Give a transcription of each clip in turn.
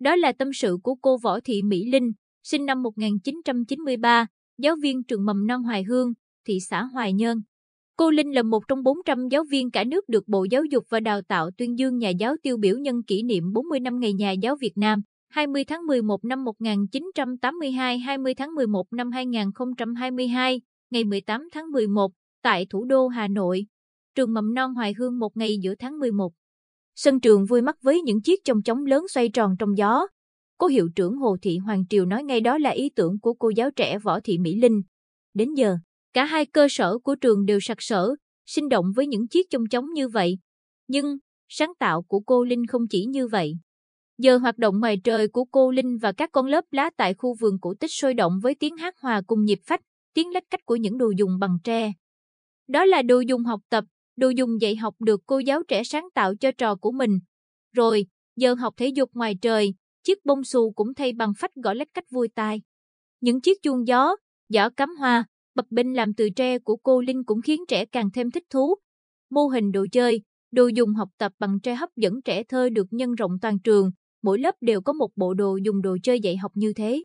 Đó là tâm sự của cô Võ Thị Mỹ Linh, sinh năm 1993, giáo viên trường mầm non Hoài Hương, thị xã Hoài Nhơn. Cô Linh là một trong 400 giáo viên cả nước được Bộ Giáo dục và Đào tạo tuyên dương nhà giáo tiêu biểu nhân kỷ niệm 40 năm Ngày Nhà giáo Việt Nam, 20 tháng 11 năm 1982, 20 tháng 11 năm 2022, ngày 18 tháng 11, tại thủ đô Hà Nội. Trường mầm non Hoài Hương một ngày giữa tháng 11. Sân trường vui mắt với những chiếc trong chóng lớn xoay tròn trong gió. Cô hiệu trưởng Hồ Thị Hoàng Triều nói ngay đó là ý tưởng của cô giáo trẻ Võ Thị Mỹ Linh. Đến giờ, cả hai cơ sở của trường đều sặc sỡ, sinh động với những chiếc trong chóng như vậy. Nhưng, sáng tạo của cô Linh không chỉ như vậy. Giờ hoạt động ngoài trời của cô Linh và các con lớp lá tại khu vườn cổ tích sôi động với tiếng hát hòa cùng nhịp phách, tiếng lách cách của những đồ dùng bằng tre. Đó là đồ dùng học tập, đồ dùng dạy học được cô giáo trẻ sáng tạo cho trò của mình. Rồi, giờ học thể dục ngoài trời, chiếc bông xù cũng thay bằng phách gõ lách cách vui tai. Những chiếc chuông gió, giỏ cắm hoa, bập binh làm từ tre của cô Linh cũng khiến trẻ càng thêm thích thú. Mô hình đồ chơi, đồ dùng học tập bằng tre hấp dẫn trẻ thơ được nhân rộng toàn trường, mỗi lớp đều có một bộ đồ dùng đồ chơi dạy học như thế.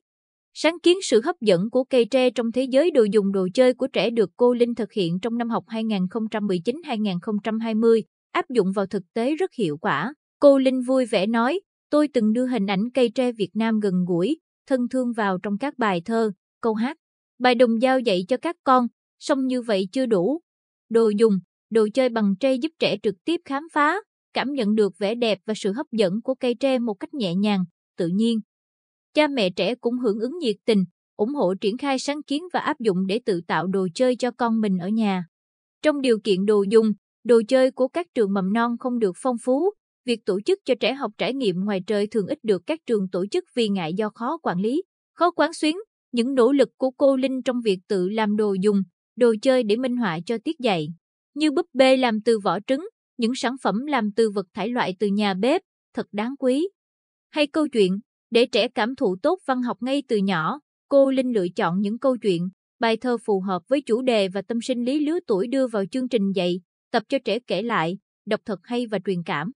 Sáng kiến sự hấp dẫn của cây tre trong thế giới đồ dùng đồ chơi của trẻ được cô Linh thực hiện trong năm học 2019-2020, áp dụng vào thực tế rất hiệu quả. Cô Linh vui vẻ nói, tôi từng đưa hình ảnh cây tre Việt Nam gần gũi, thân thương vào trong các bài thơ, câu hát. Bài đồng giao dạy cho các con, song như vậy chưa đủ. Đồ dùng, đồ chơi bằng tre giúp trẻ trực tiếp khám phá, cảm nhận được vẻ đẹp và sự hấp dẫn của cây tre một cách nhẹ nhàng, tự nhiên. Cha mẹ trẻ cũng hưởng ứng nhiệt tình, ủng hộ triển khai sáng kiến và áp dụng để tự tạo đồ chơi cho con mình ở nhà. Trong điều kiện đồ dùng, đồ chơi của các trường mầm non không được phong phú, việc tổ chức cho trẻ học trải nghiệm ngoài trời thường ít được các trường tổ chức vì ngại do khó quản lý, khó quán xuyến. Những nỗ lực của cô Linh trong việc tự làm đồ dùng, đồ chơi để minh họa cho tiết dạy, như búp bê làm từ vỏ trứng, những sản phẩm làm từ vật thải loại từ nhà bếp, thật đáng quý. Hay câu chuyện, để trẻ cảm thụ tốt văn học ngay từ nhỏ, cô Linh lựa chọn những câu chuyện, bài thơ phù hợp với chủ đề và tâm sinh lý lứa tuổi đưa vào chương trình dạy, tập cho trẻ kể lại, đọc thật hay và truyền cảm.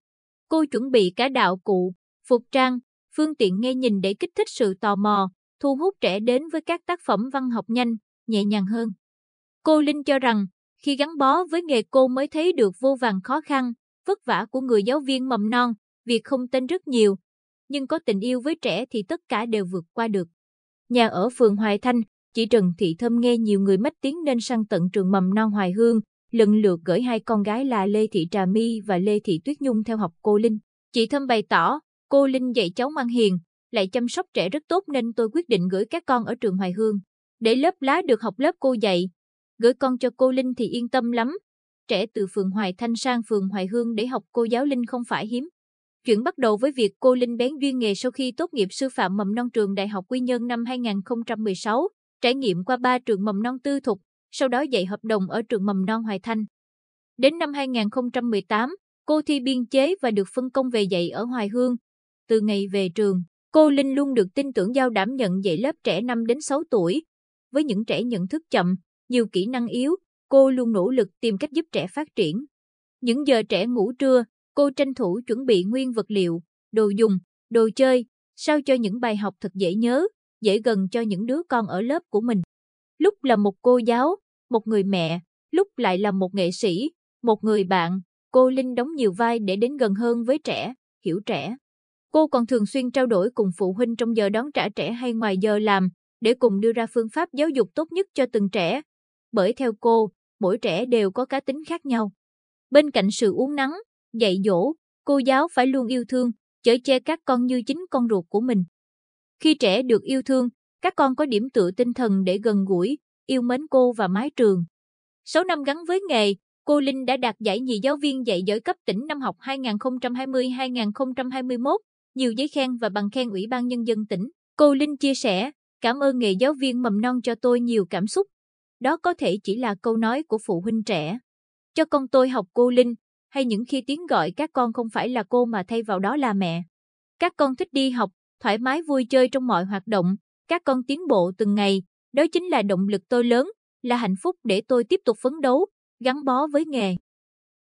Cô chuẩn bị cả đạo cụ, phục trang, phương tiện nghe nhìn để kích thích sự tò mò, thu hút trẻ đến với các tác phẩm văn học nhanh, nhẹ nhàng hơn. Cô Linh cho rằng, khi gắn bó với nghề cô mới thấy được vô vàng khó khăn, vất vả của người giáo viên mầm non, việc không tên rất nhiều, nhưng có tình yêu với trẻ thì tất cả đều vượt qua được. Nhà ở phường Hoài Thanh, chị Trần Thị Thơm nghe nhiều người mất tiếng nên sang tận trường mầm non Hoài Hương, lần lượt gửi hai con gái là Lê Thị Trà My và Lê Thị Tuyết Nhung theo học cô Linh. Chị Thơm bày tỏ, cô Linh dạy cháu ngoan hiền, lại chăm sóc trẻ rất tốt nên tôi quyết định gửi các con ở trường Hoài Hương. Để lớp lá được học lớp cô dạy, gửi con cho cô Linh thì yên tâm lắm. Trẻ từ phường Hoài Thanh sang phường Hoài Hương để học cô giáo Linh không phải hiếm. Chuyện bắt đầu với việc cô Linh bén duyên nghề sau khi tốt nghiệp sư phạm mầm non trường Đại học Quy Nhơn năm 2016, trải nghiệm qua ba trường mầm non tư thục, sau đó dạy hợp đồng ở trường mầm non Hoài Thanh. Đến năm 2018, cô thi biên chế và được phân công về dạy ở Hoài Hương. Từ ngày về trường, cô Linh luôn được tin tưởng giao đảm nhận dạy lớp trẻ 5 đến 6 tuổi. Với những trẻ nhận thức chậm, nhiều kỹ năng yếu, cô luôn nỗ lực tìm cách giúp trẻ phát triển. Những giờ trẻ ngủ trưa, cô tranh thủ chuẩn bị nguyên vật liệu, đồ dùng, đồ chơi, sao cho những bài học thật dễ nhớ, dễ gần cho những đứa con ở lớp của mình. Lúc là một cô giáo, một người mẹ, lúc lại là một nghệ sĩ, một người bạn, cô Linh đóng nhiều vai để đến gần hơn với trẻ, hiểu trẻ. Cô còn thường xuyên trao đổi cùng phụ huynh trong giờ đón trả trẻ hay ngoài giờ làm, để cùng đưa ra phương pháp giáo dục tốt nhất cho từng trẻ. Bởi theo cô, mỗi trẻ đều có cá tính khác nhau. Bên cạnh sự uống nắng, dạy dỗ, cô giáo phải luôn yêu thương, chở che các con như chính con ruột của mình. Khi trẻ được yêu thương, các con có điểm tựa tinh thần để gần gũi, yêu mến cô và mái trường. 6 năm gắn với nghề, cô Linh đã đạt giải nhì giáo viên dạy giỏi cấp tỉnh năm học 2020-2021, nhiều giấy khen và bằng khen Ủy ban Nhân dân tỉnh. Cô Linh chia sẻ, cảm ơn nghề giáo viên mầm non cho tôi nhiều cảm xúc. Đó có thể chỉ là câu nói của phụ huynh trẻ. Cho con tôi học cô Linh, hay những khi tiếng gọi các con không phải là cô mà thay vào đó là mẹ. Các con thích đi học, thoải mái vui chơi trong mọi hoạt động, các con tiến bộ từng ngày, đó chính là động lực tôi lớn, là hạnh phúc để tôi tiếp tục phấn đấu, gắn bó với nghề.